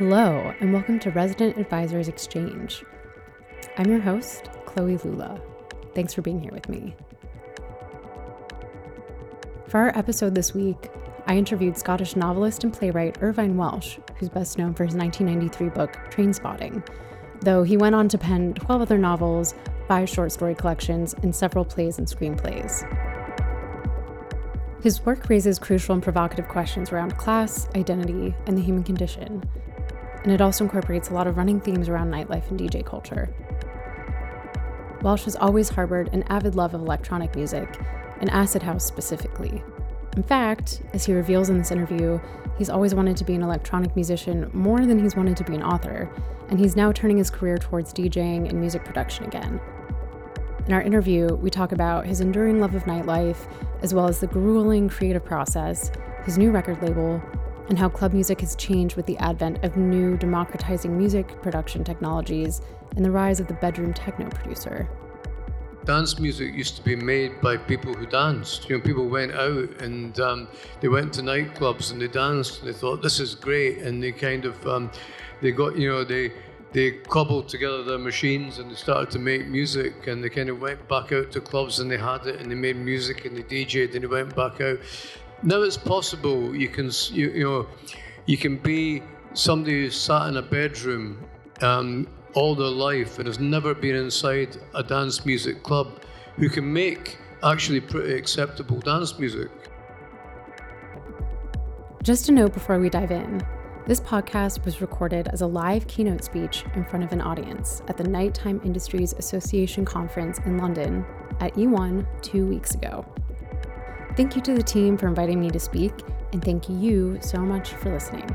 Hello, and welcome to Resident Advisors Exchange. I'm your host, Chloe Lula. Thanks for being here with me. For our episode this week, I interviewed Scottish novelist and playwright Irvine Welsh, who's best known for his 1993 book Trainspotting, though he went on to pen 12 other novels, five short story collections, and several plays and screenplays. His work raises crucial and provocative questions around class, identity, and the human condition, and it also incorporates a lot of running themes around nightlife and DJ culture. Welsh has always harbored an avid love of electronic music, and acid house specifically. In fact, as he reveals in this interview, he's always wanted to be an electronic musician more than he's wanted to be an author, and he's now turning his career towards DJing and music production again. In our interview, we talk about his enduring love of nightlife, as well as the grueling creative process, his new record label, and how club music has changed with the advent of new democratizing music production technologies and the rise of the bedroom techno producer. Dance music used to be made by people who danced. You know, people went out and um, they went to nightclubs and they danced. And they thought this is great, and they kind of um, they got you know they they cobbled together their machines and they started to make music and they kind of went back out to clubs and they had it and they made music and they DJed and they went back out now it's possible you can you, you know you can be somebody who's sat in a bedroom um, all their life and has never been inside a dance music club who can make actually pretty acceptable dance music. Just a note before we dive in. This podcast was recorded as a live keynote speech in front of an audience at the Nighttime Industries Association conference in London at E1 two weeks ago. Thank you to the team for inviting me to speak, and thank you so much for listening.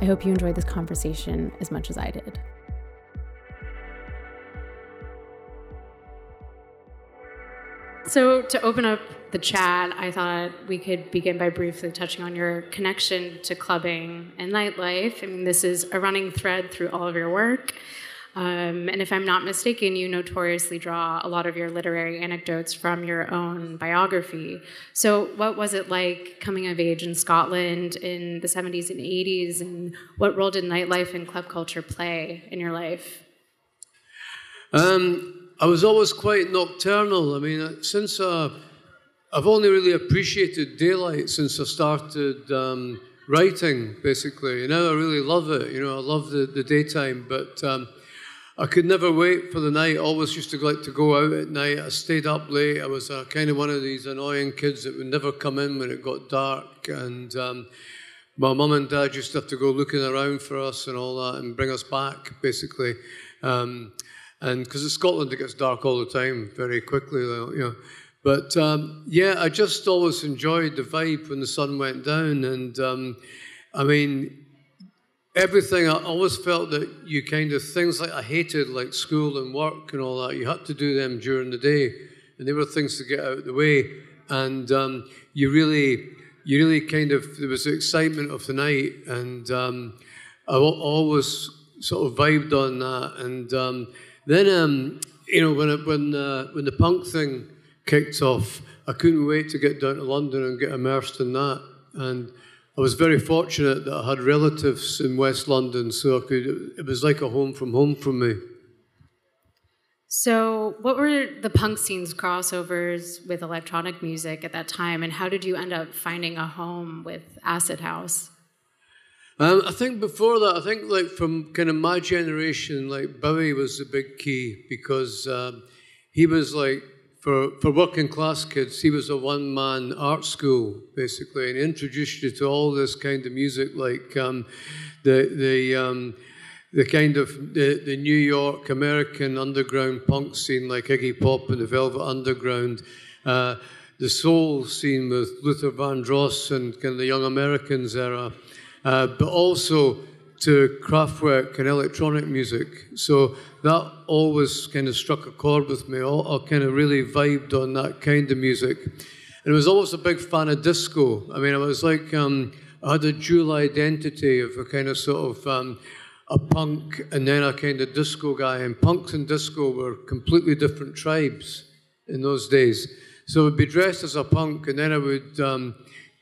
I hope you enjoyed this conversation as much as I did. So, to open up the chat, I thought we could begin by briefly touching on your connection to clubbing and nightlife. I mean, this is a running thread through all of your work. Um, and if I'm not mistaken, you notoriously draw a lot of your literary anecdotes from your own biography. So, what was it like coming of age in Scotland in the 70s and 80s? And what role did nightlife and club culture play in your life? Um, I was always quite nocturnal. I mean, uh, since uh, I've only really appreciated daylight since I started um, writing, basically. You know, I really love it. You know, I love the, the daytime, but. I could never wait for the night. Always used to like to go out at night. I stayed up late. I was uh, kind of one of these annoying kids that would never come in when it got dark. And um, my mum and dad used to have to go looking around for us and all that and bring us back, basically. Um, and because in Scotland it gets dark all the time, very quickly, you know. But um, yeah, I just always enjoyed the vibe when the sun went down. And um, I mean, everything, I always felt that you kind of, things like I hated, like school and work and all that, you had to do them during the day. And they were things to get out of the way. And um, you really, you really kind of, there was the excitement of the night. And um, I always sort of vibed on that. And um, then, um, you know, when, when, uh, when the punk thing kicked off, I couldn't wait to get down to London and get immersed in that. And I was very fortunate that I had relatives in West London, so I could. It was like a home from home for me. So, what were the punk scene's crossovers with electronic music at that time, and how did you end up finding a home with Acid House? Um, I think before that, I think like from kind of my generation, like Bowie was the big key because um, he was like for, for working class kids, he was a one man art school, basically, and he introduced you to all this kind of music, like um, the, the, um, the kind of the, the New York American underground punk scene, like Iggy Pop and the Velvet Underground, uh, the soul scene with Luther Vandross and kind of the Young Americans era, uh, but also to Kraftwerk and electronic music. So that always kind of struck a chord with me. I, kind of really vibed on that kind of music. And I was always a big fan of disco. I mean, I was like, um, I had a dual identity of a kind of sort of um, a punk and then a kind of disco guy. And punks and disco were completely different tribes in those days. So I would be dressed as a punk and then I would um,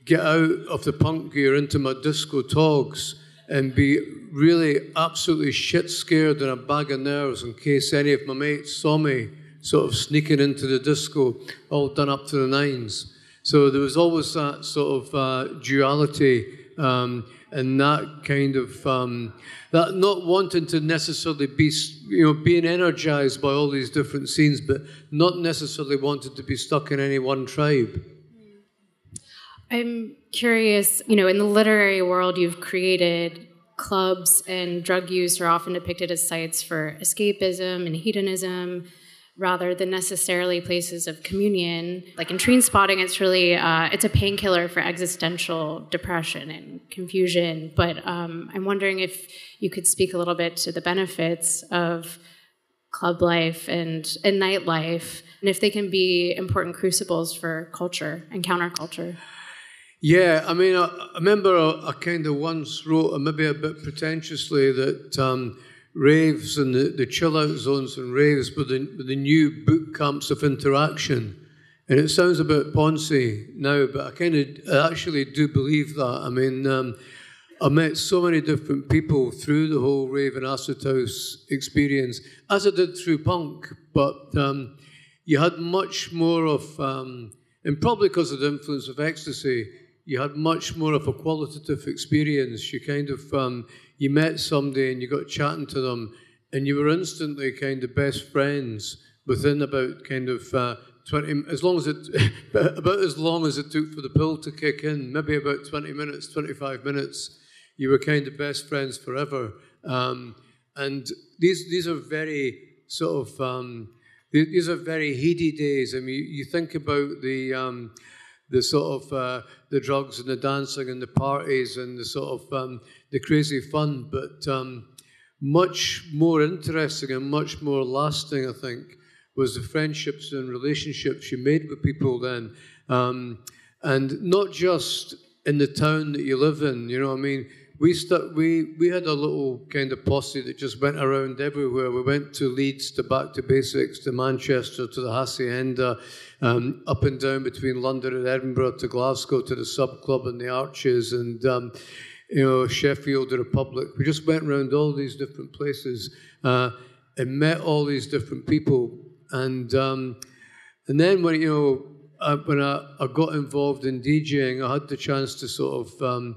get out of the punk gear into my disco togs and be really absolutely shit scared in a bag of nerves in case any of my mates saw me sort of sneaking into the disco, all done up to the nines. So there was always that sort of uh, duality um, and that kind of um, that not wanting to necessarily be, you know, being energized by all these different scenes, but not necessarily wanting to be stuck in any one tribe. I'm curious, you know, in the literary world, you've created clubs, and drug use are often depicted as sites for escapism and hedonism rather than necessarily places of communion. Like in Trainspotting it's really uh, it's a painkiller for existential depression and confusion. But um, I'm wondering if you could speak a little bit to the benefits of club life and, and nightlife, and if they can be important crucibles for culture and counterculture. Yeah, I mean, I, I remember I, I kind of once wrote, maybe a bit pretentiously, that um, raves and the, the chill out zones and raves were the, were the new boot camps of interaction. And it sounds a bit poncy now, but I kind of actually do believe that. I mean, um, I met so many different people through the whole rave and acid house experience, as I did through punk, but um, you had much more of, um, and probably because of the influence of ecstasy, you had much more of a qualitative experience. You kind of um, you met somebody and you got chatting to them, and you were instantly kind of best friends within about kind of uh, twenty as long as it about as long as it took for the pill to kick in. Maybe about twenty minutes, twenty five minutes. You were kind of best friends forever. Um, and these these are very sort of um, these are very heady days. I mean, you, think about the um, the sort of uh, the drugs and the dancing and the parties and the sort of um, the crazy fun, but um, much more interesting and much more lasting, I think, was the friendships and relationships you made with people then, um, and not just in the town that you live in. You know, what I mean we stuck, we we had a little kind of posse that just went around everywhere. We went to Leeds, to back to basics, to Manchester, to the Hacienda, um, up and down between London and Edinburgh, to Glasgow, to the Sub Club and the Arches, and um, you know Sheffield, the Republic. We just went around all these different places uh, and met all these different people, and um, and then when you know. Uh, when I, I, got involved in DJing, I had the chance to sort of um,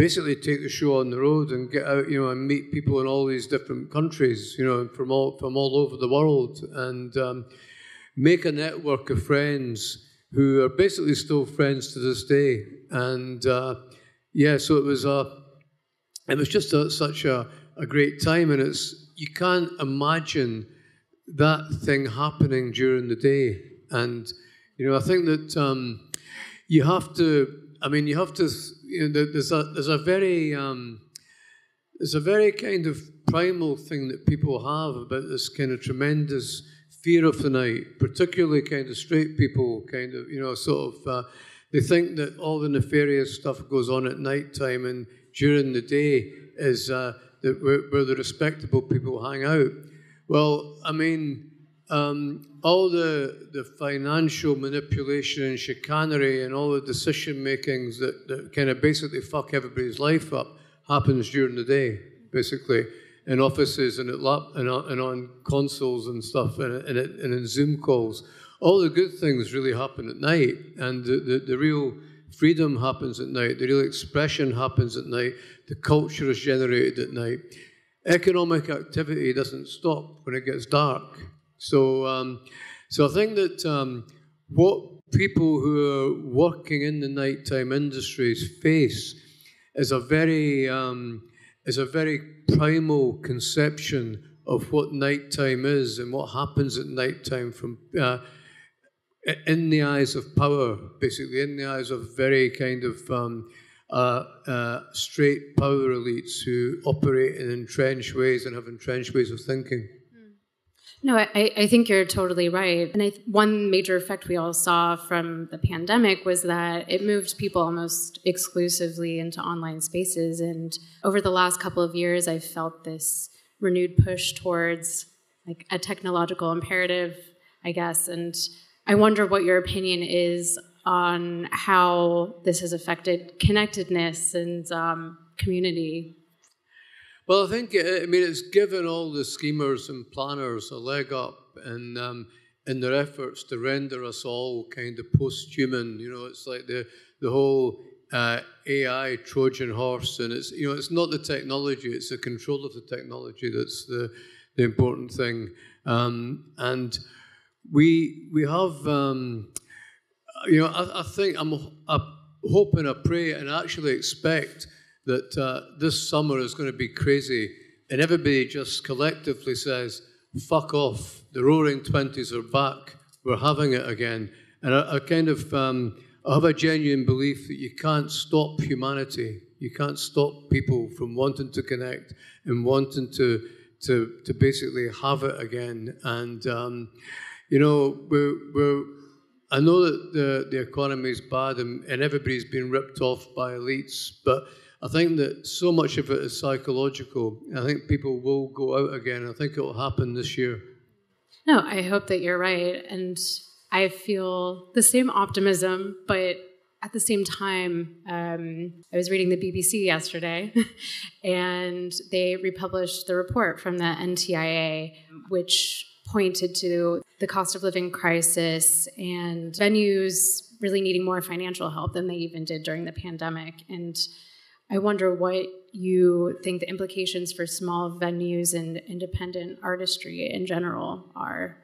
basically take the show on the road and get out, you know, and meet people in all these different countries, you know, from all from all over the world, and um, make a network of friends who are basically still friends to this day. And uh, yeah, so it was a, it was just a, such a, a great time, and it's you can't imagine that thing happening during the day. And you know, I think that um, you have to. I mean, you have to you know, there's a there's a very um, there's a very kind of primal thing that people have about this kind of tremendous fear of the night, particularly kind of straight people, kind of you know, sort of. Uh, they think that all the nefarious stuff goes on at night time and during the day is uh, the, where, where the respectable people hang out. Well, I mean, um, all the, the financial manipulation and chicanery and all the decision makings that, that kind of basically fuck everybody's life up happens during the day, basically, in offices and, at lap, and, on, and on consoles and stuff and, and, and in Zoom calls. All the good things really happen at night, and the, the, the real freedom happens at night, the real expression happens at night, the culture is generated at night. Economic activity doesn't stop when it gets dark. So, um, so I think that um, what people who are working in the nighttime industries face is a very um, is a very primal conception of what nighttime is and what happens at nighttime from uh, in the eyes of power, basically in the eyes of very kind of um, uh, uh, straight power elites who operate in entrenched ways and have entrenched ways of thinking. No, I, I, think you're totally right. And I, one major effect we all saw from the pandemic was that it moved people almost exclusively into online spaces. And over the last couple of years, I've felt this renewed push towards like a technological imperative, I guess. And I wonder what your opinion is on how this has affected connectedness and um, community Well, I think I mean it's given all the schemers and planners a leg up in um, in their efforts to render us all kind of post-human. You know, it's like the the whole uh, AI Trojan horse, and it's you know it's not the technology; it's the control of the technology that's the the important thing. Um, and we we have um, you know I, I think I'm, I'm hoping, I pray, and actually expect that uh, this summer is going to be crazy, and everybody just collectively says, fuck off, the roaring 20s are back, we're having it again. And I, I kind of um, I have a genuine belief that you can't stop humanity. You can't stop people from wanting to connect and wanting to to to basically have it again. And um, you know, we're, we're I know that the, the economy is bad and, and everybody's been ripped off by elites, but I think that so much of it is psychological. I think people will go out again. I think it will happen this year. No, I hope that you're right. And I feel the same optimism, but at the same time, um, I was reading the BBC yesterday, and they republished the report from the NTIA, which pointed to the cost of living crisis and venues really needing more financial help than they even did during the pandemic. And I wonder what you think the implications for small venues and independent artistry in general are.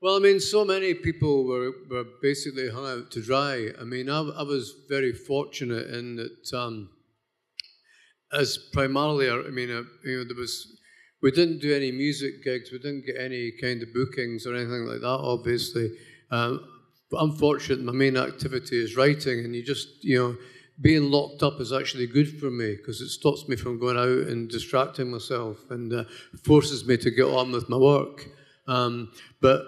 Well, I mean, so many people were, were basically hung out to dry. I mean, I, I was very fortunate in that, um, as primarily, I mean, uh, you know, there was, we didn't do any music gigs, we didn't get any kind of bookings or anything like that, obviously. Um, but I'm fortunate, my main activity is writing, and you just, you know, being locked up is actually good for me because it stops me from going out and distracting myself and uh, forces me to get on with my work. Um, but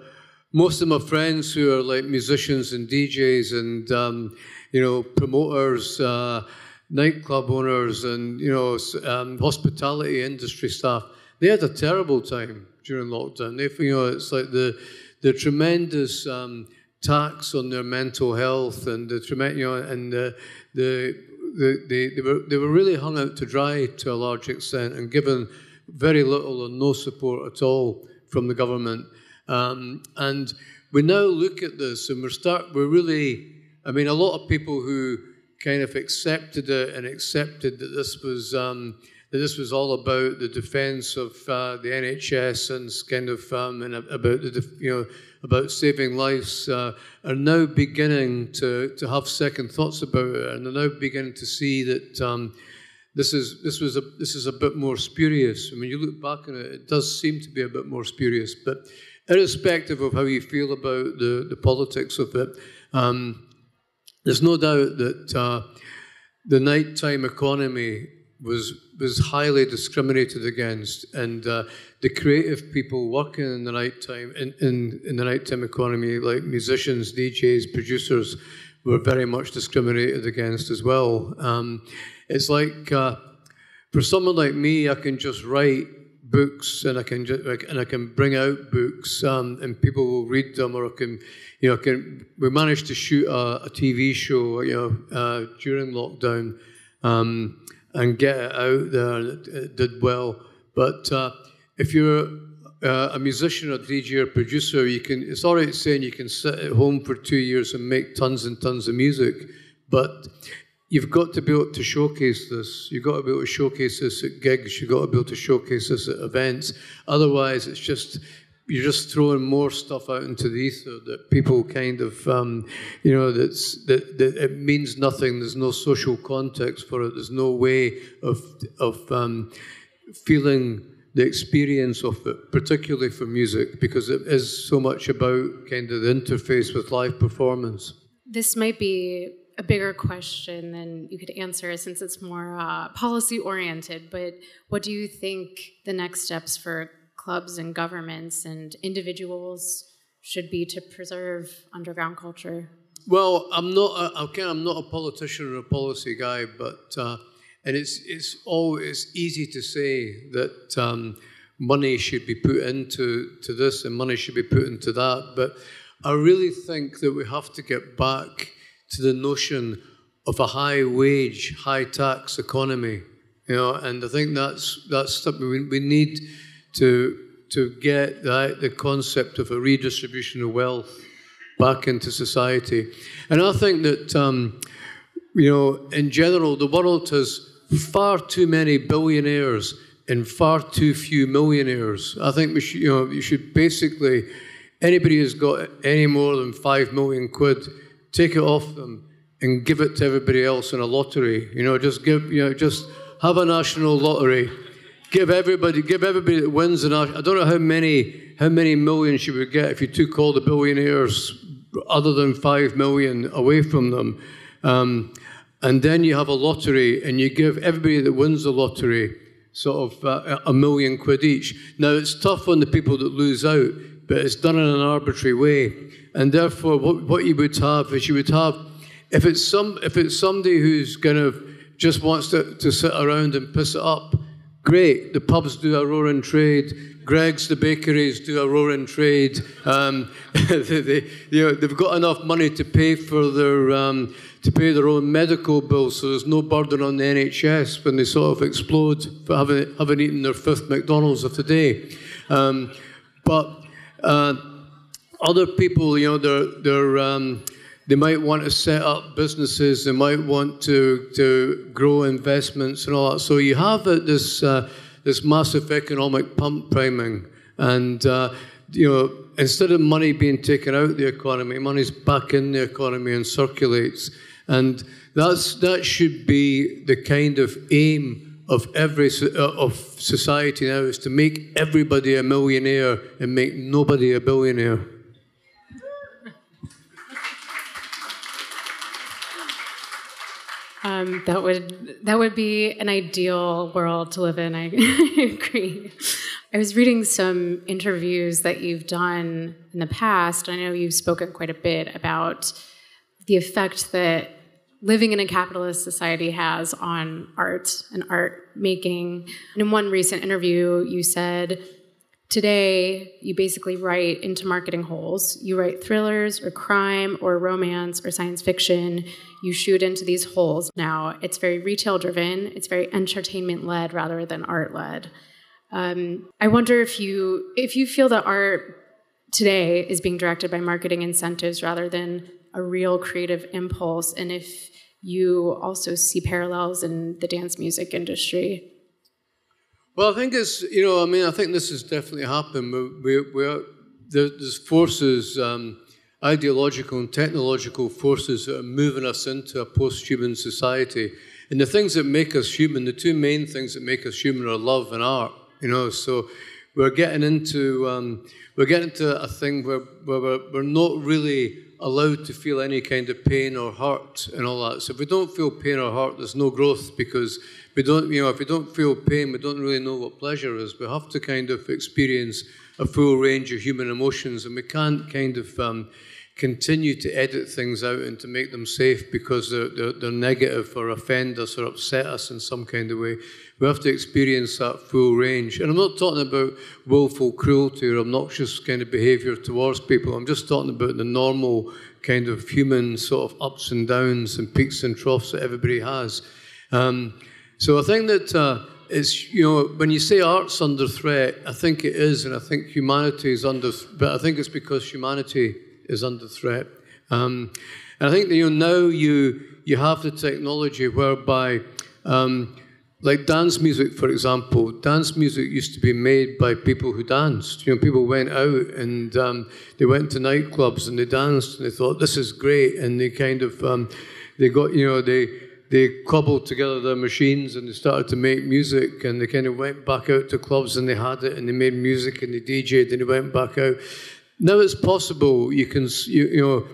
most of my friends who are like musicians and DJs and um, you know promoters, uh, nightclub owners, and you know um, hospitality industry staff, they had a terrible time during lockdown. They, you know, it's like the the tremendous um, tax on their mental health and the you know, and the the, the, they, they, were, they were really hung out to dry to a large extent and given very little or no support at all from the government. Um, and we now look at this and we're start we're really I mean a lot of people who kind of accepted it and accepted that this was um, this was all about the defence of uh, the NHS and kind of um, and about the you know about saving lives uh, are now beginning to, to have second thoughts about it, and they're now beginning to see that um, this is this was a this is a bit more spurious. I mean, you look back on it, it does seem to be a bit more spurious. But irrespective of how you feel about the, the politics of it, um, there's no doubt that uh, the nighttime economy was was highly discriminated against, and uh, the creative people working in the nighttime in, in, in the nighttime economy, like musicians, DJs, producers, were very much discriminated against as well. Um, it's like uh, for someone like me, I can just write books and I can just, and I can bring out books um, and people will read them or I can you know can we managed to shoot a, a TV show you know uh, during lockdown um, and get it out there and it, it did well but uh, if you're uh, a musician or DJ or producer, you can. It's all right saying you can sit at home for two years and make tons and tons of music, but you've got to be able to showcase this. You've got to be able to showcase this at gigs. You've got to be able to showcase this at events. Otherwise, it's just you're just throwing more stuff out into the ether that people kind of, um, you know, that's that, that it means nothing. There's no social context for it. There's no way of of um, feeling the experience of it, particularly for music, because it is so much about kind of the interface with live performance. This might be a bigger question than you could answer since it's more uh, policy oriented, but what do you think the next steps for clubs and governments and individuals should be to preserve underground culture? Well, I'm not. A, okay, I'm not a politician or a policy guy, but uh, and it's, it's always easy to say that um, money should be put into to this and money should be put into that. But I really think that we have to get back to the notion of a high wage, high tax economy You know, and I think that's that's something we, we need to to get that the concept of a redistribution of wealth back into society. And I think that um, you know, in general, the world has far too many billionaires and far too few millionaires. I think we should, you know, you should basically anybody who's got any more than five million quid, take it off them and give it to everybody else in a lottery. You know, just give, you know, just have a national lottery. Give everybody, give everybody that wins an. I don't know how many, how many millions you would get if you took all the billionaires, other than five million, away from them. Um, and then you have a lottery, and you give everybody that wins the lottery sort of uh, a million quid each. Now it's tough on the people that lose out, but it's done in an arbitrary way. And therefore, what, what you would have is you would have, if it's some, if it's somebody who's kind of just wants to, to sit around and piss it up, great. The pubs do a roaring trade. Greggs, the bakeries do a roaring trade. Um, they, they, know, they've got enough money to pay for their um, to pay their own medical bills, so there's no burden on the NHS when they sort of explode for having, having eaten their fifth McDonald's of the day. Um, but uh, other people, you know, they're, they're, um, they might want to set up businesses, they might want to, to grow investments and all that. So you have this, uh, this massive economic pump priming. And, uh, you know, instead of money being taken out of the economy, money's back in the economy and circulates. And that's, that should be the kind of aim of every uh, of society now is to make everybody a millionaire and make nobody a billionaire. Um, that would that would be an ideal world to live in. I agree. I was reading some interviews that you've done in the past. I know you've spoken quite a bit about the effect that living in a capitalist society has on art and art making. And in one recent interview, you said, Today, you basically write into marketing holes. You write thrillers or crime or romance or science fiction. You shoot into these holes. Now, it's very retail driven, it's very entertainment led rather than art led. Um, I wonder if you if you feel that art today is being directed by marketing incentives rather than a real creative impulse, and if you also see parallels in the dance music industry? Well, I think it's, you know, I mean, I think this has definitely happened. We, we, are, there's forces, um, ideological and technological forces that are moving us into a post human society. And the things that make us human, the two main things that make us human are love and art, you know. So we're getting into, um, we're getting into a thing where, where we're, we're not really allowed to feel any kind of pain or hurt and all that. So if we don't feel pain or hurt, there's no growth because we don't, you know, if we don't feel pain, we don't really know what pleasure is. We have to kind of experience a full range of human emotions, and we can't kind of um, continue to edit things out and to make them safe because they're, they're, they're negative or offend us or upset us in some kind of way. We have to experience that full range. And I'm not talking about willful cruelty or obnoxious kind of behaviour towards people. I'm just talking about the normal kind of human sort of ups and downs and peaks and troughs that everybody has. Um, so I think that uh, it's, you know, when you say art's under threat, I think it is, and I think humanity is under, but I think it's because humanity is under threat. Um, and I think that, you know, now you, you have the technology whereby um, like dance music, for example, dance music used to be made by people who danced. You know, people went out and um, they went to nightclubs and they danced and they thought this is great, and they kind of um, they got you know they they cobbled together their machines and they started to make music and they kind of went back out to clubs and they had it and they made music and they DJed and they went back out. Now it's possible you can you, you know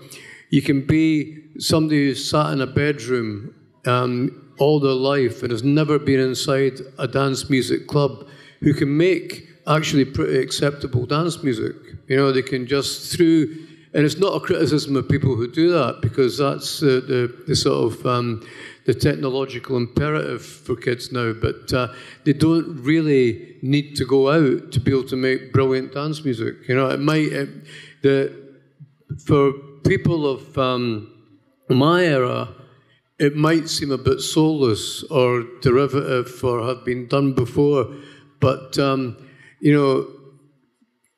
you can be somebody who sat in a bedroom. Um, all their life and has never been inside a dance music club who can make actually pretty acceptable dance music. You know, they can just through, and it's not a criticism of people who do that because that's the, the, the sort of um, the technological imperative for kids now. But uh, they don't really need to go out to be able to make brilliant dance music. You know, it might it, the for people of um, my era it might seem a bit soulless or derivative or have been done before, but um, you know,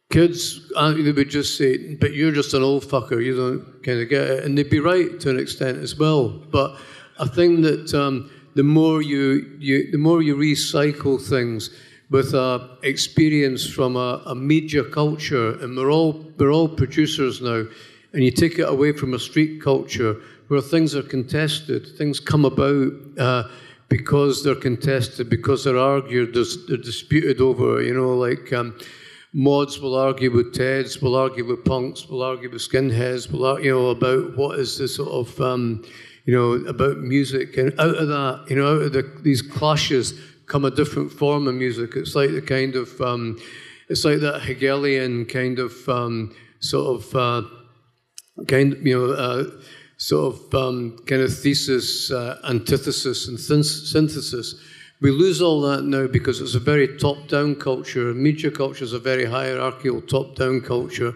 kids uh, they would just say, "But you're just an old fucker. You don't kind of get it," and they'd be right to an extent as well. But I think that um, the more you, you the more you recycle things with uh, experience from a, a media culture, and we're all we're all producers now, and you take it away from a street culture where things are contested, things come about uh, because they're contested, because they're argued, they're disputed over, you know, like um, mods will argue with Teds, will argue with punks, will argue with skinheads, will argue, you know, about what is the sort of, um, you know, about music. And out of that, you know, out of the, these clashes come a different form of music. It's like the kind of, um, it's like that Hegelian kind of um, sort of, uh, kind, you know, uh, sort of um, kind of thesis, uh, antithesis, and synthesis. We lose all that now because it's a very top down culture. Media culture is a very hierarchical top down culture.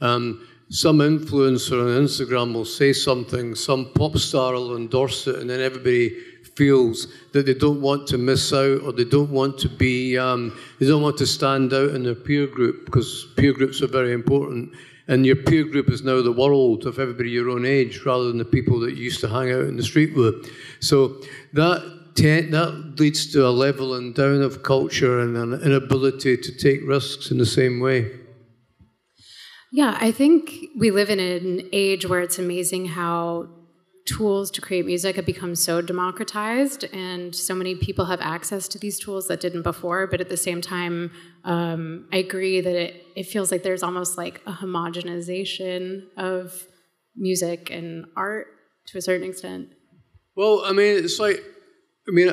Um, some influencer on Instagram will say something, some pop star will endorse it, and then everybody feels that they don't want to miss out or they don't want to be, um, they don't want to stand out in their peer group because peer groups are very important. And your peer group is now the world of everybody your own age rather than the people that you used to hang out in the street with. So that that leads to a leveling down of culture and an inability to take risks in the same way. Yeah, I think we live in an age where it's amazing how tools to create music have become so democratized and so many people have access to these tools that didn't before but at the same time um, i agree that it, it feels like there's almost like a homogenization of music and art to a certain extent. Well i mean it's like i mean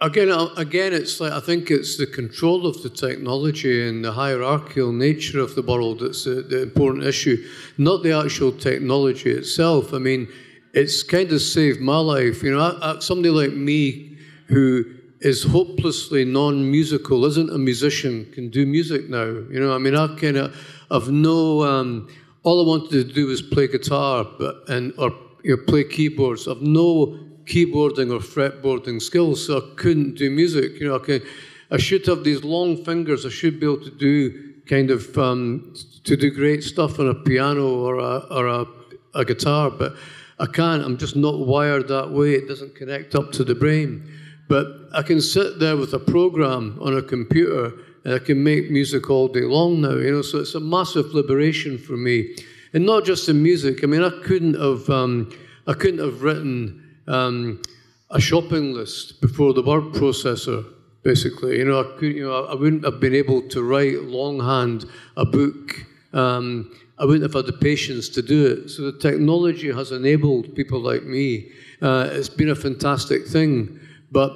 again again it's like i think it's the control of the technology and the hierarchical nature of the world that's the, the important issue not the actual technology itself. I mean it's kind of saved my life. You know, I, I, somebody like me who is hopelessly non-musical, isn't a musician, can do music now. You know, I mean, I kind of, I've no, um, all I wanted to do was play guitar, but and or you know, play keyboards. I've no keyboarding or fretboarding skills, so I couldn't do music. You know, I, can, I should have these long fingers. I should be able to do kind of um, to do great stuff on a piano or a, or a, a guitar, but I can't, I'm just not wired that way. It doesn't connect up to the brain. But I can sit there with a program on a computer and I can make music all day long now, you know, so it's a massive liberation for me. And not just in music. I mean, I couldn't have, um, I couldn't have written um, a shopping list before the word processor, basically. You know, I, could, you know, I wouldn't have been able to write longhand a book um, I wouldn't have had the patience to do it. So the technology has enabled people like me. Uh, it's been a fantastic thing. But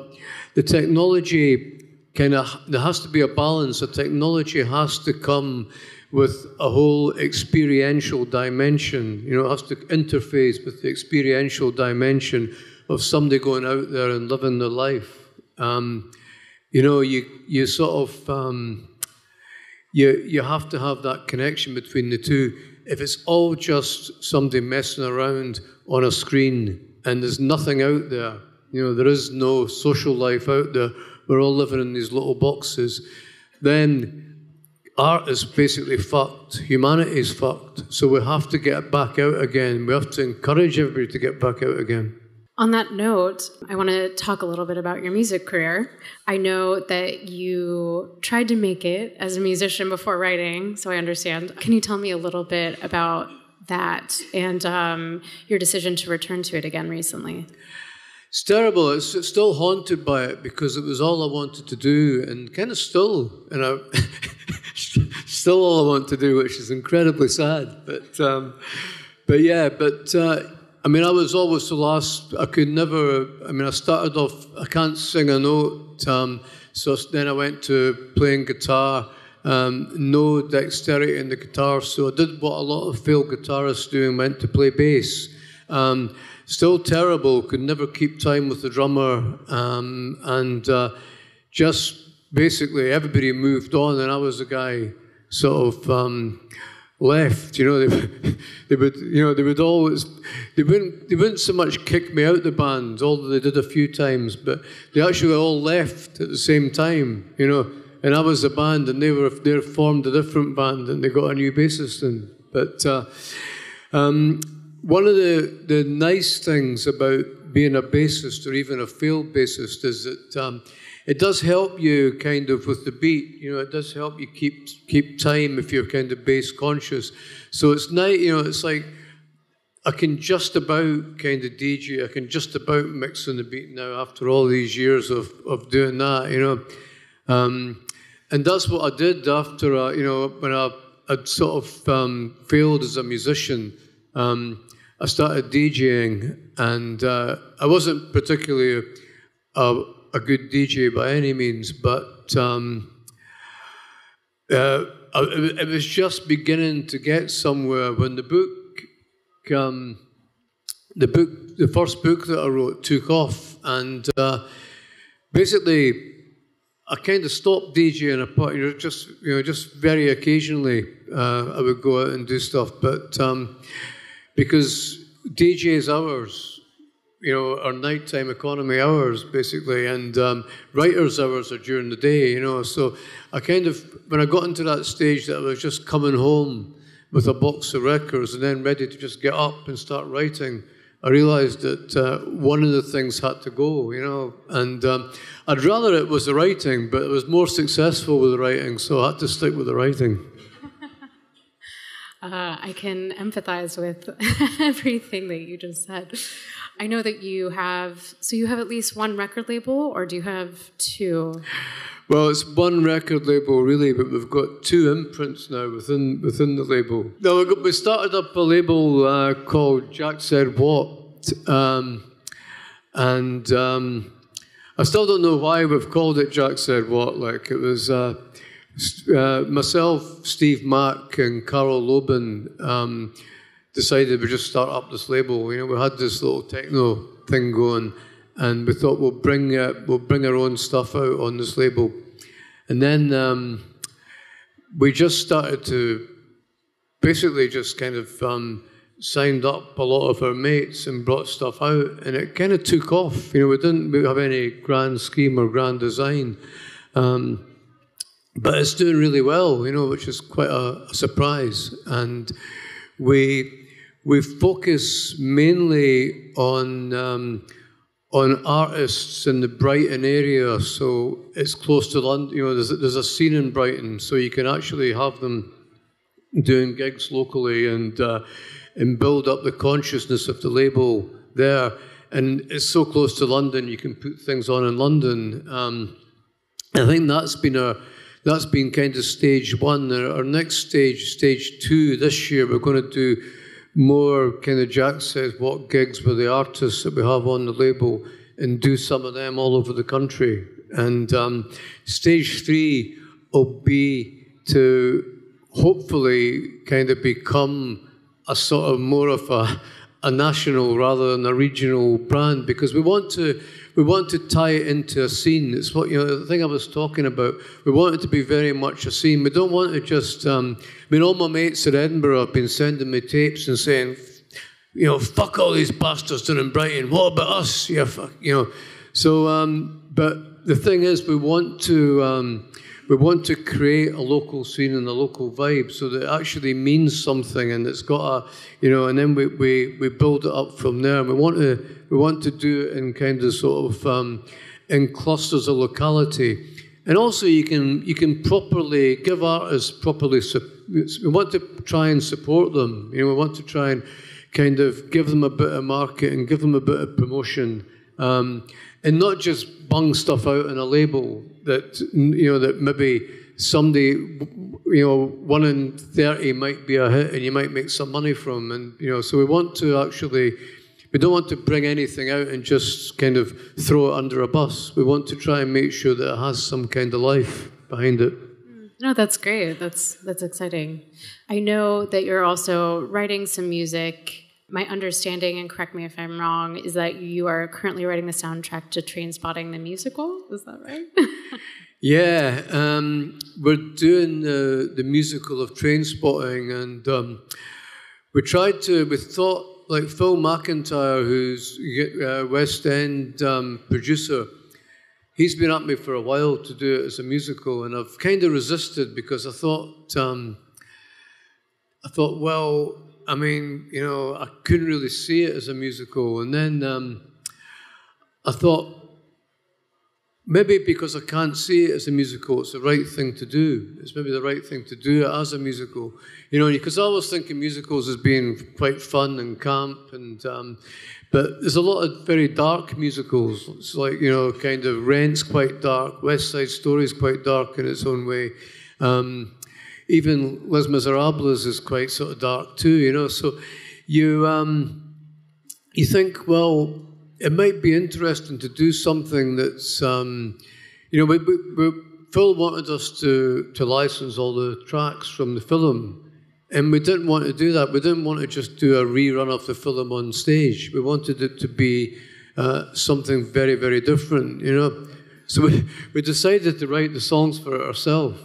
the technology kind of, there has to be a balance. The technology has to come with a whole experiential dimension. You know, it has to interface with the experiential dimension of somebody going out there and living their life. Um, you know, you, you sort of, um, you, you have to have that connection between the two. If it's all just somebody messing around on a screen and there's nothing out there, you know, there is no social life out there, we're all living in these little boxes, then art is basically fucked. Humanity is fucked. So we have to get back out again. We have to encourage everybody to get back out again. On that note, I want to talk a little bit about your music career. I know that you tried to make it as a musician before writing, so I understand. Can you tell me a little bit about that and um, your decision to return to it again recently? It's terrible. It's still haunted by it because it was all I wanted to do, and kind of still, you know, still all I want to do, which is incredibly sad. But, um, but yeah, but. Uh, I mean, I was always the last. I could never. I mean, I started off. I can't sing a note. Um, so then I went to playing guitar. Um, no dexterity in the guitar, so I did what a lot of failed guitarists do and went to play bass. Um, still terrible. Could never keep time with the drummer, um, and uh, just basically everybody moved on, and I was the guy sort of um, left. You know, they, they would, you know, they would always, they wouldn't, they wouldn't so much kick me out the band, although they did a few times, but they actually all left at the same time. You know, and I was the band, and they were they formed a different band, and they got a new bassist. And but uh, um, one of the the nice things about being a bassist or even a field bassist is that. Um, it does help you kind of with the beat. You know, it does help you keep keep time if you're kind of bass conscious. So it's nice. You know, it's like I can just about kind of DJ. I can just about mix on the beat now after all these years of of doing that. You know, um, and that's what I did after. Uh, you know, when I sort of um, failed as a musician. Um, I started DJing, and uh, I wasn't particularly a good DJ by any means, but um, uh, it was just beginning to get somewhere when the book, um, the book, the first book that I wrote took off, and uh, basically, I kind of stopped DJing. A you know, just you know, just very occasionally, uh, I would go out and do stuff, but um, because DJ's hours you know, our nighttime economy hours, basically, and um, writers' hours are during the day, you know. So I kind of, when I got into that stage that I was just coming home with a box of records and then ready to just get up and start writing, I realized that uh, one of the things had to go, you know. And um, I'd rather it was the writing, but it was more successful with the writing, so I had to stick with the writing. Uh, I can empathize with everything that you just said. I know that you have, so you have at least one record label, or do you have two? Well, it's one record label really, but we've got two imprints now within within the label. Now we, got, we started up a label uh, called Jack Said What, um, and um, I still don't know why we've called it Jack Said What. Like it was uh, uh, myself, Steve Mack, and Carl Loben. Um, decided we'd just start up this label. You know, we had this little techno thing going, and we thought we'll bring uh, we'll bring our own stuff out on this label, and then um, we just started to basically just kind of um, signed up a lot of our mates and brought stuff out, and it kind of took off. You know, we didn't have any grand scheme or grand design. Um, but it's doing really well, you know, which is quite a, a surprise. And we we focus mainly on um, on artists in the Brighton area, so it's close to London. You know, there's, there's a scene in Brighton, so you can actually have them doing gigs locally and uh, and build up the consciousness of the label there. And it's so close to London, you can put things on in London. Um, I think that's been a that's been kind of stage one. Our next stage, stage two, this year, we're going to do more kind of Jack says what gigs with the artists that we have on the label and do some of them all over the country. And um, stage three will be to hopefully kind of become a sort of more of a, a national rather than a regional brand because we want to we want to tie it into a scene. It's what you know. The thing I was talking about. We want it to be very much a scene. We don't want to just. Um, I mean, all my mates at Edinburgh have been sending me tapes and saying, you know, fuck all these bastards down in Brighton. What about us? Yeah, fuck. You know. So, um, but the thing is, we want to. Um, we want to create a local scene and a local vibe so that it actually means something and it's got a you know and then we, we, we build it up from there. And we want to we want to do it in kind of sort of um, in clusters of locality. And also you can you can properly give artists properly we want to try and support them. You know we want to try and kind of give them a bit of market and give them a bit of promotion. Um, and not just bung stuff out in a label that you know that maybe somebody you know one in 30 might be a hit and you might make some money from and you know so we want to actually we don't want to bring anything out and just kind of throw it under a bus. We want to try and make sure that it has some kind of life behind it. Mm, no that's great. That's that's exciting. I know that you're also writing some music my understanding, and correct me if I'm wrong, is that you are currently writing the soundtrack to Trainspotting the musical. Is that right? Yeah, um, we're doing the, the musical of Trainspotting, and um, we tried to, we thought, like Phil McIntyre, who's a West End um, producer, he's been at me for a while to do it as a musical, and I've kind of resisted because I thought, um, I thought, well, I mean, you know, I couldn't really see it as a musical, and then um, I thought, maybe because I can't see it as a musical, it's the right thing to do. It's maybe the right thing to do it as a musical. You know, because I was thinking musicals as being quite fun and camp, and um, but there's a lot of very dark musicals. It's like you know, kind of Rent's quite dark, West Side Story's quite dark in its own way. Um, even Les Miserables is quite sort of dark too. You know, so you um, you think, well, it might be interesting to do something that's, um, you know, we, we, Phil wanted us to, to license all the tracks from the film, and we didn't want to do that. We didn't want to just do a rerun of the film on stage. We wanted it to be uh, something very, very different, you know. So we, we decided to write the songs for it ourselves.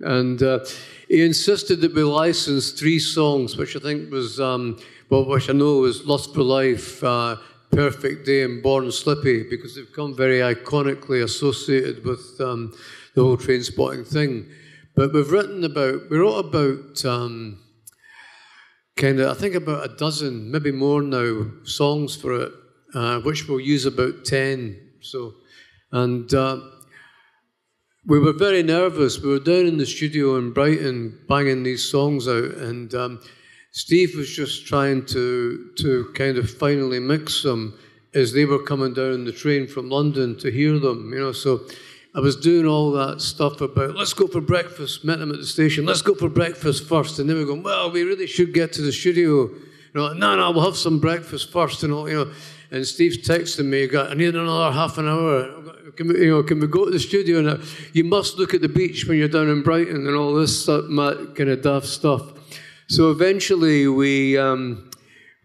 And uh, he insisted that we license three songs, which I think was, um, well, which I know was Lust for Life, uh, Perfect Day and Born Slippy because they've become very iconically associated with um, the whole Trainspotting thing. But we've written about, we wrote about um, kind of, I think about a dozen, maybe more now, songs for it, uh, which we'll use about 10. So, and uh, we were very nervous. We were down in the studio in Brighton banging these songs out, and um, Steve was just trying to to kind of finally mix them as they were coming down the train from London to hear them, you know. So I was doing all that stuff about let's go for breakfast, met them at the station, let's go for breakfast first. And they were going, Well, we really should get to the studio. You know, no, no, we'll have some breakfast first and all, you know. And Steve's texting me, I need another half an hour. Can we, you know, can we go to the studio? You must look at the beach when you're down in Brighton and all this kind of daft stuff. So eventually we, um,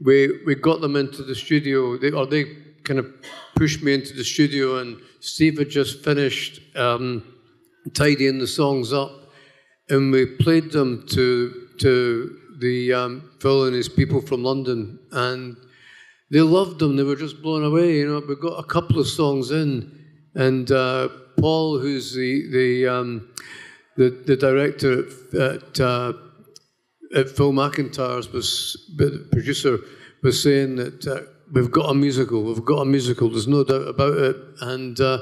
we, we got them into the studio, they, or they kind of pushed me into the studio, and Steve had just finished um, tidying the songs up, and we played them to, to the um, Phil and his people from London, and they loved them. They were just blown away. You know, we got a couple of songs in, and uh, Paul, who's the the um, the, the, director at, uh, at Phil McIntyre's was the producer was saying that uh, we've got a musical, we've got a musical. There's no doubt about it, and uh,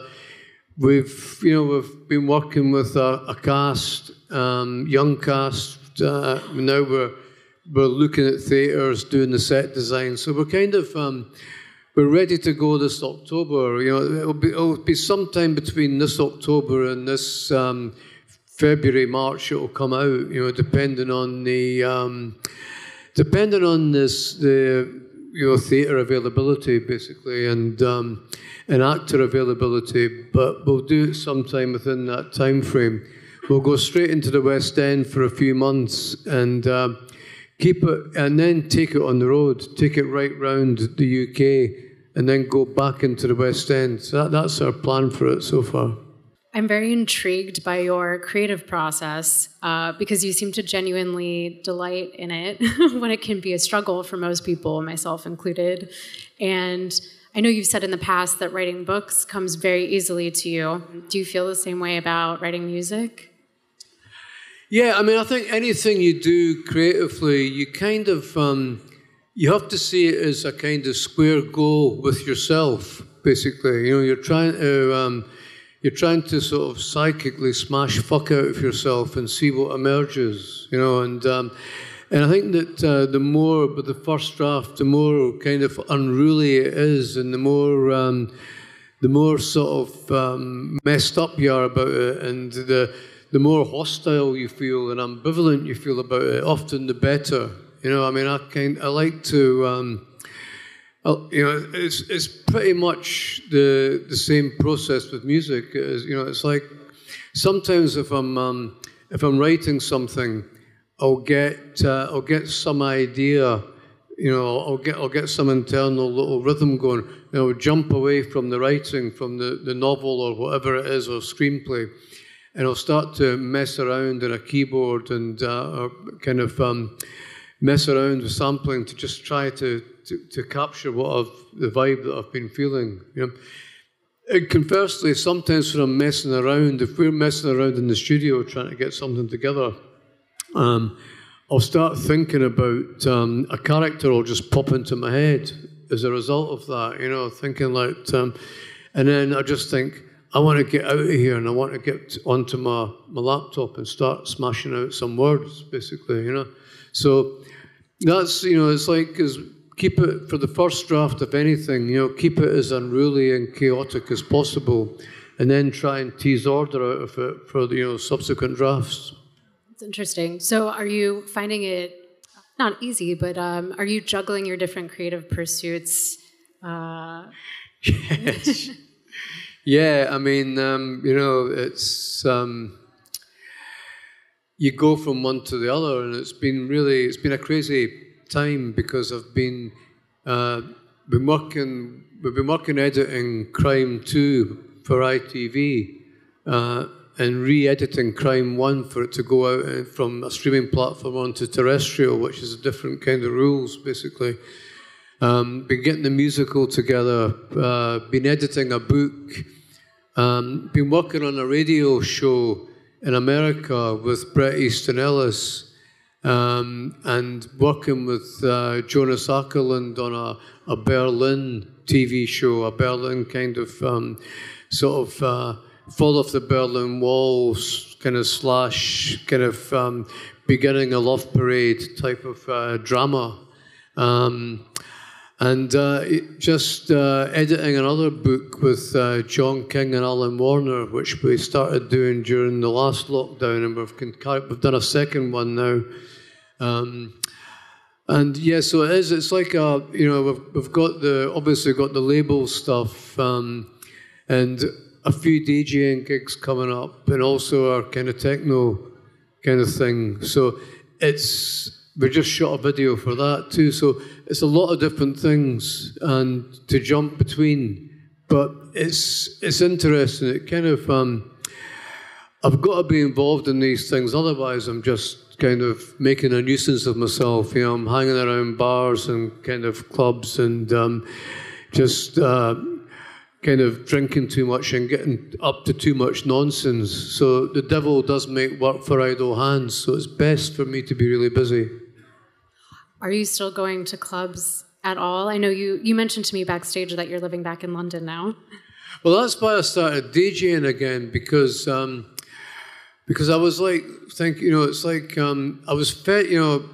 we've you know we've been working with a, a cast, um, young cast. Uh, now we're we're looking at theatres, doing the set design. So we're kind of um, we're ready to go this October. You know, it'll be it'll be sometime between this October and this. Um, February, March, it will come out. You know, depending on the um, depending on this the you know theatre availability basically and um, and actor availability. But we'll do it sometime within that time frame. We'll go straight into the West End for a few months and. Uh, keep it and then take it on the road, take it right round the UK, and then go back into the West End. So that, that's our plan for it so far. I'm very intrigued by your creative process uh, because you seem to genuinely delight in it when it can be a struggle for most people, myself included. And I know you've said in the past that writing books comes very easily to you. Do you feel the same way about writing music? Yeah, I mean, I think anything you do creatively, you kind of um, you have to see it as a kind of square goal with yourself. Basically, you know, you're trying to. Um, you're trying to sort of psychically smash fuck out of yourself and see what emerges, you know. And um, and I think that uh, the more, with the first draft, the more kind of unruly it is, and the more um, the more sort of um, messed up you are about it, and the the more hostile you feel and ambivalent you feel about it, often the better. You know, I mean, I kind I like to. Um, you know, it's, it's pretty much the, the same process with music. As, you know, it's like sometimes if I'm, um, if I'm writing something, I'll get, uh, I'll get some idea, you know, I'll get, I'll get some internal little rhythm going, you know, jump away from the writing, from the, the novel or whatever it is, or screenplay. And I'll start to mess around on a keyboard and uh, kind of um, mess around with sampling to just try to, to, to capture what I've, the vibe that I've been feeling. You know? And conversely, sometimes when I'm messing around, if we're messing around in the studio trying to get something together, um, I'll start thinking about um, a character will just pop into my head as a result of that, you know, thinking like, um, and then I just think, I want to get out of here and I want to get onto my, my laptop and start smashing out some words, basically, you know. So that's, you know, it's like, keep it for the first draft of anything, you know, keep it as unruly and chaotic as possible and then try and tease order out of it for the, you know, subsequent drafts. It's interesting. So are you finding it not easy, but um, are you juggling your different creative pursuits? Uh... yes. Yeah, I mean, um, you know, it's um, you go from one to the other, and it's been really, it's been a crazy time because I've been uh, been working, we've been working editing Crime Two for ITV, uh, and re-editing Crime One for it to go out uh, from a streaming platform onto terrestrial, which is a different kind of rules, basically. Um, been getting the musical together, uh, been editing a book, um, been working on a radio show in America with Bret Easton Ellis, um, and working with uh, Jonas Åkerlund on a, a, Berlin TV show, a Berlin kind of um, sort of uh, fall off the Berlin Walls kind of slash kind of um, beginning a love parade type of uh, drama. Um, and uh, just uh, editing another book with uh, John King and Alan Warner, which we started doing during the last lockdown, and we've, we've done a second one now. Um, and yeah, so it is. It's like a, you know, we've, we've got the obviously got the label stuff, um, and a few DJing gigs coming up, and also our kind of techno kind of thing. So it's we just shot a video for that too. So it's a lot of different things and to jump between. But it's it's interesting. It kind of um, I've got to be involved in these things. Otherwise, I'm just kind of making a nuisance of myself. You know, I'm hanging around bars and kind of clubs and um, just. Uh, kind of drinking too much and getting up to too much nonsense. So the devil does make work for idle hands. So it's best for me to be really busy. Are you still going to clubs at all? I know you, you mentioned to me backstage that you're living back in London now. Well, that's why I started DJing again because um, because I was like, think you know, it's like um, I was fed, you know,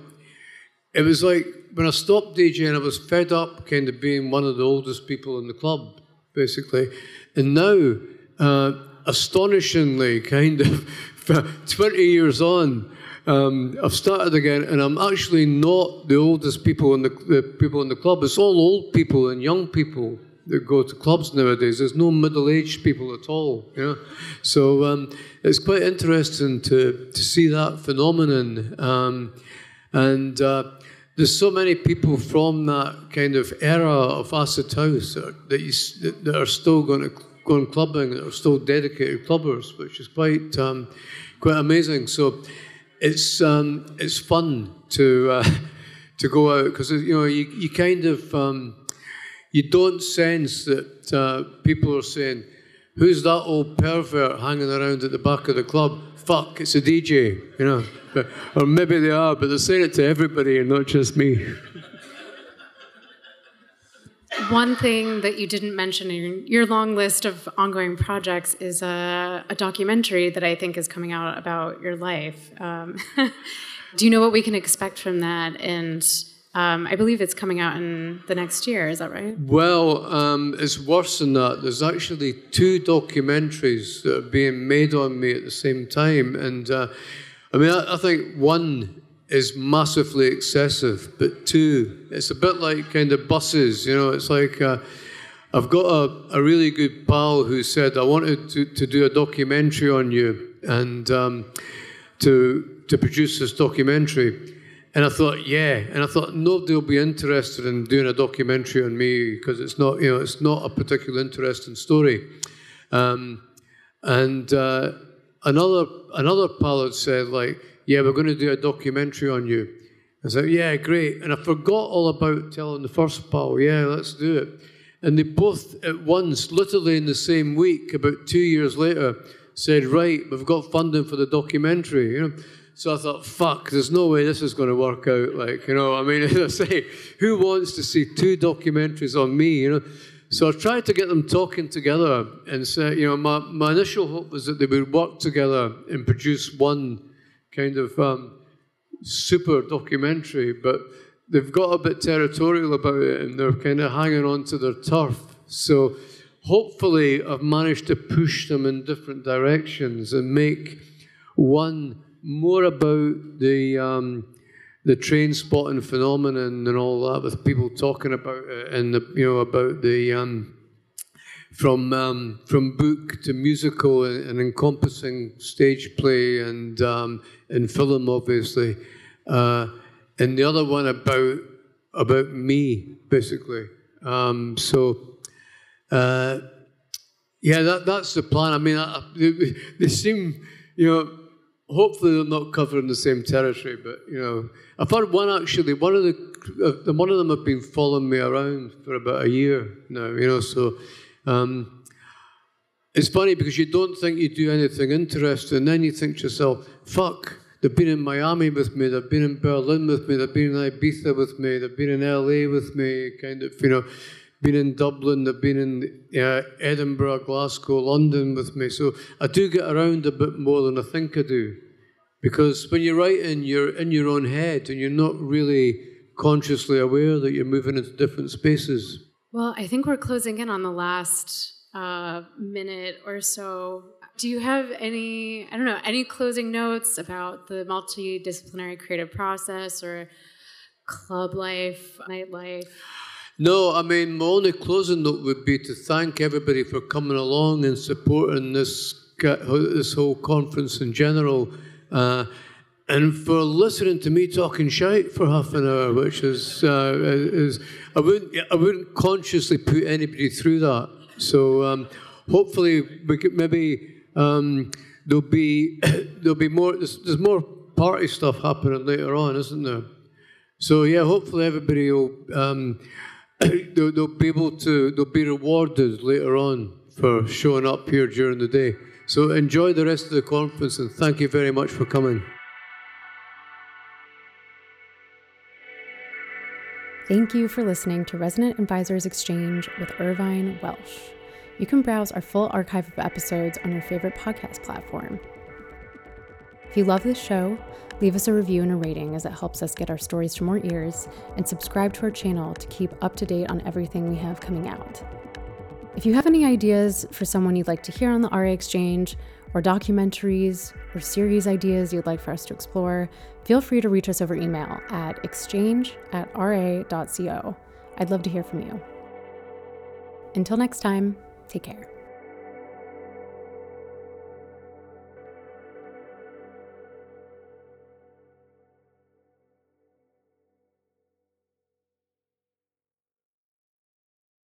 it was like when I stopped DJing, I was fed up kind of being one of the oldest people in the club, basically, and now, uh, astonishingly, kind of, 20 years on, um, I've started again, and I'm actually not the oldest people in the, the, people in the club. It's all old people and young people that go to clubs nowadays. There's no middle-aged people at all. Know? So um, it's quite interesting to to see that phenomenon. Um, and uh, there's so many people from that kind of era of acid house that, you, that are still going to going clubbing, that are still dedicated clubbers, which is quite um, quite amazing. So it's um, it's fun to uh, to go out because you know you, you kind of um, you don't sense that uh, people are saying, "Who's that old pervert hanging around at the back of the club?" Fuck, it's a DJ, you know. or maybe they are, but they're saying it to everybody and not just me. One thing that you didn't mention in your long list of ongoing projects is a, a documentary that I think is coming out about your life. Um, do you know what we can expect from that? And um, I believe it's coming out in the next year, is that right? Well, um, it's worse than that. There's actually two documentaries that are being made on me at the same time. And uh, I mean, I, I think one is massively excessive. But two, it's a bit like kind of buses, you know, it's like uh, I've got a, a really good pal who said, I wanted to, to do a documentary on you and um, to, to produce this documentary. And I thought, yeah. And I thought nobody will be interested in doing a documentary on me because it's not, you know, it's not a particularly interesting story. Um, and uh, another another pilot said like, "Yeah, we're going to do a documentary on you." I said, "Yeah, great." And I forgot all about telling the first pal, "Yeah, let's do it." And they both at once, literally in the same week, about two years later, said, "Right, we've got funding for the documentary." You know. So I thought, fuck, there's no way this is going to work out. Like, you know, I mean, as I say, who wants to see two documentaries on me, you know? So I tried to get them talking together and say, you know, my, my initial hope was that they would work together and produce one kind of um, super documentary, but they've got a bit territorial about it and they're kind of hanging on to their turf. So hopefully I've managed to push them in different directions and make one more about the um, the Trainspotting phenomenon and all that, with people talking about it and the, you know about the um, from um, from book to musical and, encompassing stage play and um, and film, obviously, uh, and the other one about about me, basically. Um, so. Uh, yeah, that, that's the plan. I mean, I, they, they seem, you know, hopefully they're not covering the same territory, but you know, I've heard one actually. One of the uh, one of them have been following me around for about a year now. You know, so um, it's funny because you don't think you do anything interesting, and then you think to yourself, "Fuck." They've been in Miami with me. They've been in Berlin with me. They've been in Ibiza with me. They've been in LA with me. Kind of, you know, been in Dublin, they've been in uh, Edinburgh, Glasgow, London with me. So I do get around a bit more than I think I do. Because when you're writing, you're in your own head and you're not really consciously aware that you're moving into different spaces. Well, I think we're closing in on the last uh, minute or so. Do you have any, I don't know, any closing notes about the multidisciplinary creative process or club life, nightlife? No, I mean, my only closing note would be to thank everybody for coming along and supporting this this whole conference in general, uh, and for listening to me talking shite for half an hour, which is uh, is I wouldn't I wouldn't consciously put anybody through that. So um, hopefully we could maybe um, there'll be there'll be more there's, there's more party stuff happening later on, isn't there? So yeah, hopefully everybody will. Um, they'll, they'll be able to, they'll be rewarded later on for showing up here during the day. So enjoy the rest of the conference and thank you very much for coming. Thank you for listening to Resident Advisors Exchange with Irvine Welsh. You can browse our full archive of episodes on your favorite podcast platform. If you love this show, Leave us a review and a rating as it helps us get our stories to more ears, and subscribe to our channel to keep up to date on everything we have coming out. If you have any ideas for someone you'd like to hear on the RA Exchange, or documentaries or series ideas you'd like for us to explore, feel free to reach us over email at exchange at ra.co. I'd love to hear from you. Until next time, take care.